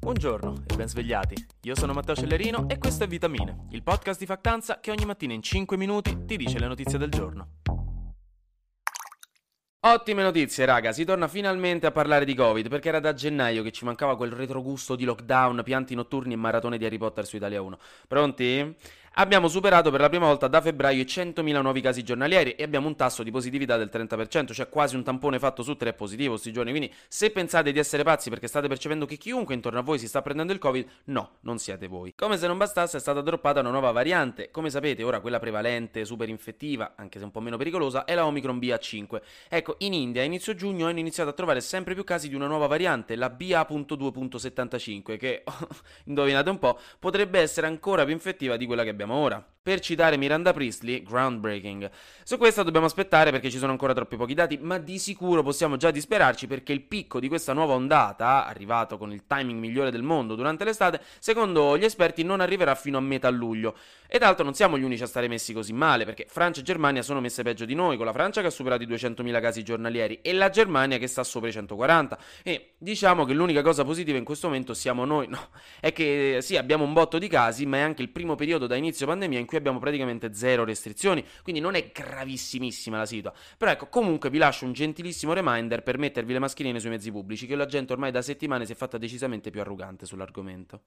Buongiorno e ben svegliati. Io sono Matteo Cellerino e questo è Vitamine, il podcast di Factanza che ogni mattina in 5 minuti ti dice le notizie del giorno. Ottime notizie, raga, si torna finalmente a parlare di Covid, perché era da gennaio che ci mancava quel retrogusto di lockdown, pianti notturni e maratone di Harry Potter su Italia 1. Pronti? Abbiamo superato per la prima volta da febbraio i 100.000 nuovi casi giornalieri e abbiamo un tasso di positività del 30%, cioè quasi un tampone fatto su tre positivo questi giorni. Quindi se pensate di essere pazzi perché state percependo che chiunque intorno a voi si sta prendendo il Covid, no, non siete voi. Come se non bastasse è stata droppata una nuova variante. Come sapete, ora quella prevalente, super infettiva, anche se un po' meno pericolosa, è la Omicron BA5. Ecco, in India a inizio giugno hanno iniziato a trovare sempre più casi di una nuova variante, la BA.2.75, che, indovinate un po', potrebbe essere ancora più infettiva di quella che abbiamo ora. Per citare Miranda Priestley, groundbreaking. Su questa dobbiamo aspettare perché ci sono ancora troppi pochi dati, ma di sicuro possiamo già disperarci perché il picco di questa nuova ondata, arrivato con il timing migliore del mondo durante l'estate, secondo gli esperti non arriverà fino a metà luglio. E tra l'altro non siamo gli unici a stare messi così male, perché Francia e Germania sono messe peggio di noi, con la Francia che ha superato i 200.000 casi giornalieri e la Germania che sta sopra i 140. E diciamo che l'unica cosa positiva in questo momento siamo noi, no, è che sì, abbiamo un botto di casi, ma è anche il primo periodo da inizio pandemia in cui abbiamo praticamente zero restrizioni, quindi non è gravissimissima la situazione. Però ecco, comunque vi lascio un gentilissimo reminder per mettervi le mascherine sui mezzi pubblici, che la gente ormai da settimane si è fatta decisamente più arrogante sull'argomento.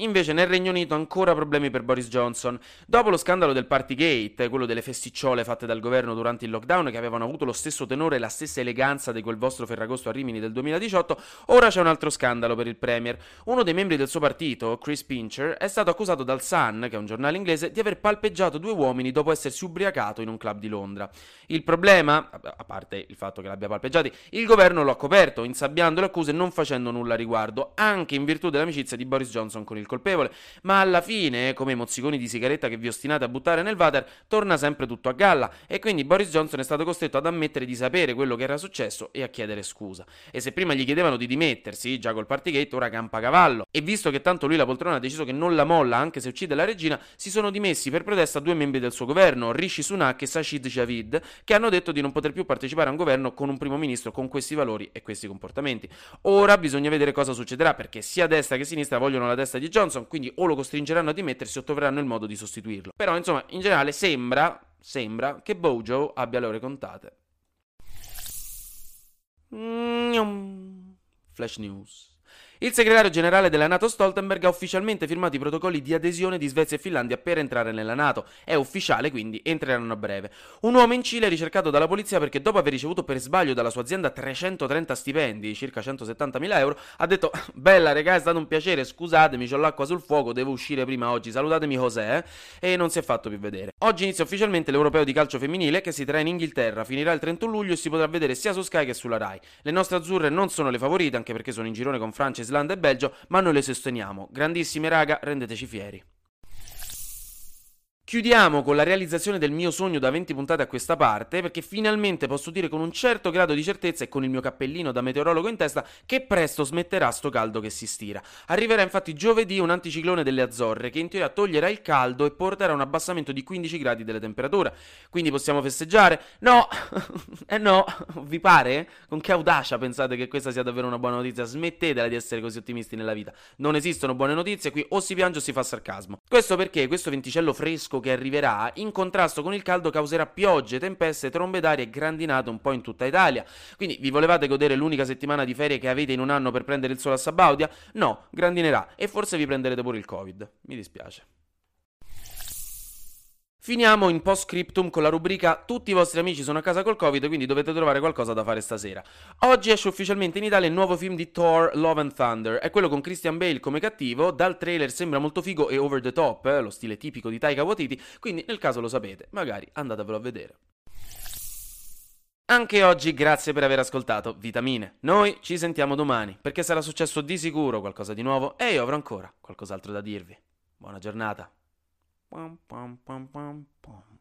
Invece nel Regno Unito ancora problemi per Boris Johnson. Dopo lo scandalo del Partygate, quello delle festicciole fatte dal governo durante il lockdown che avevano avuto lo stesso tenore e la stessa eleganza di quel vostro Ferragosto a Rimini del 2018, ora c'è un altro scandalo per il Premier. Uno dei membri del suo partito, Chris Pincher, è stato accusato dal Sun, che è un giornale inglese, di aver palpeggiato due uomini dopo essersi ubriacato in un club di Londra. Il problema, a parte il fatto che l'abbia palpeggiati, il governo lo ha coperto, insabbiando le accuse e non facendo nulla a riguardo, anche in virtù dell'amicizia di Boris Johnson con il colpevole, ma alla fine, come i mozziconi di sigaretta che vi ostinate a buttare nel water, torna sempre tutto a galla e quindi Boris Johnson è stato costretto ad ammettere di sapere quello che era successo e a chiedere scusa. E se prima gli chiedevano di dimettersi, già col Partygate, ora campa cavallo. E visto che tanto lui la poltrona ha deciso che non la molla anche se uccide la regina, si sono dimessi per protesta due membri del suo governo, Rishi Sunak e Sashid Javid, che hanno detto di non poter più partecipare a un governo con un primo ministro con questi valori e questi comportamenti. Ora bisogna vedere cosa succederà perché sia destra che sinistra vogliono la testa di Johnson quindi o lo costringeranno a dimettersi o troveranno il modo di sostituirlo. Però, insomma, in generale sembra, sembra che Bojo abbia le ore contate. Flash News. Il segretario generale della Nato Stoltenberg ha ufficialmente firmato i protocolli di adesione di Svezia e Finlandia per entrare nella Nato. È ufficiale, quindi entreranno a breve. Un uomo in Cile ricercato dalla polizia perché dopo aver ricevuto per sbaglio dalla sua azienda 330 stipendi, circa 170.000 euro, ha detto Bella regà, è stato un piacere, scusatemi, ho l'acqua sul fuoco, devo uscire prima oggi, salutatemi José, eh? e non si è fatto più vedere. Oggi inizia ufficialmente l'Europeo di calcio femminile che si terrà in Inghilterra, finirà il 31 luglio e si potrà vedere sia su Sky che sulla Rai. Le nostre azzurre non sono le favorite, anche perché sono in girone con Francia e Islanda e Belgio, ma noi le sosteniamo. Grandissime raga, rendeteci fieri. Chiudiamo con la realizzazione del mio sogno da 20 puntate a questa parte, perché finalmente posso dire con un certo grado di certezza e con il mio cappellino da meteorologo in testa che presto smetterà sto caldo che si stira. Arriverà infatti giovedì un anticiclone delle Azzorre che in teoria toglierà il caldo e porterà un abbassamento di 15 gradi delle temperature. Quindi possiamo festeggiare? No! eh no! Vi pare? Con che audacia pensate che questa sia davvero una buona notizia? Smettetela di essere così ottimisti nella vita. Non esistono buone notizie, qui o si piange o si fa sarcasmo. Questo perché questo venticello fresco che arriverà, in contrasto con il caldo causerà piogge, tempeste, trombe d'aria e grandinate un po' in tutta Italia. Quindi vi volevate godere l'unica settimana di ferie che avete in un anno per prendere il sole a Sabaudia? No, grandinerà e forse vi prenderete pure il Covid. Mi dispiace. Finiamo in post scriptum con la rubrica Tutti i vostri amici sono a casa col Covid, quindi dovete trovare qualcosa da fare stasera. Oggi esce ufficialmente in Italia il nuovo film di Thor Love and Thunder. È quello con Christian Bale come cattivo. Dal trailer sembra molto figo e over the top, eh, lo stile tipico di Taika Waititi, quindi nel caso lo sapete, magari andatevelo a vedere. Anche oggi grazie per aver ascoltato Vitamine. Noi ci sentiamo domani, perché sarà successo di sicuro qualcosa di nuovo e io avrò ancora qualcos'altro da dirvi. Buona giornata. Пам-пам-пам-пам-пам.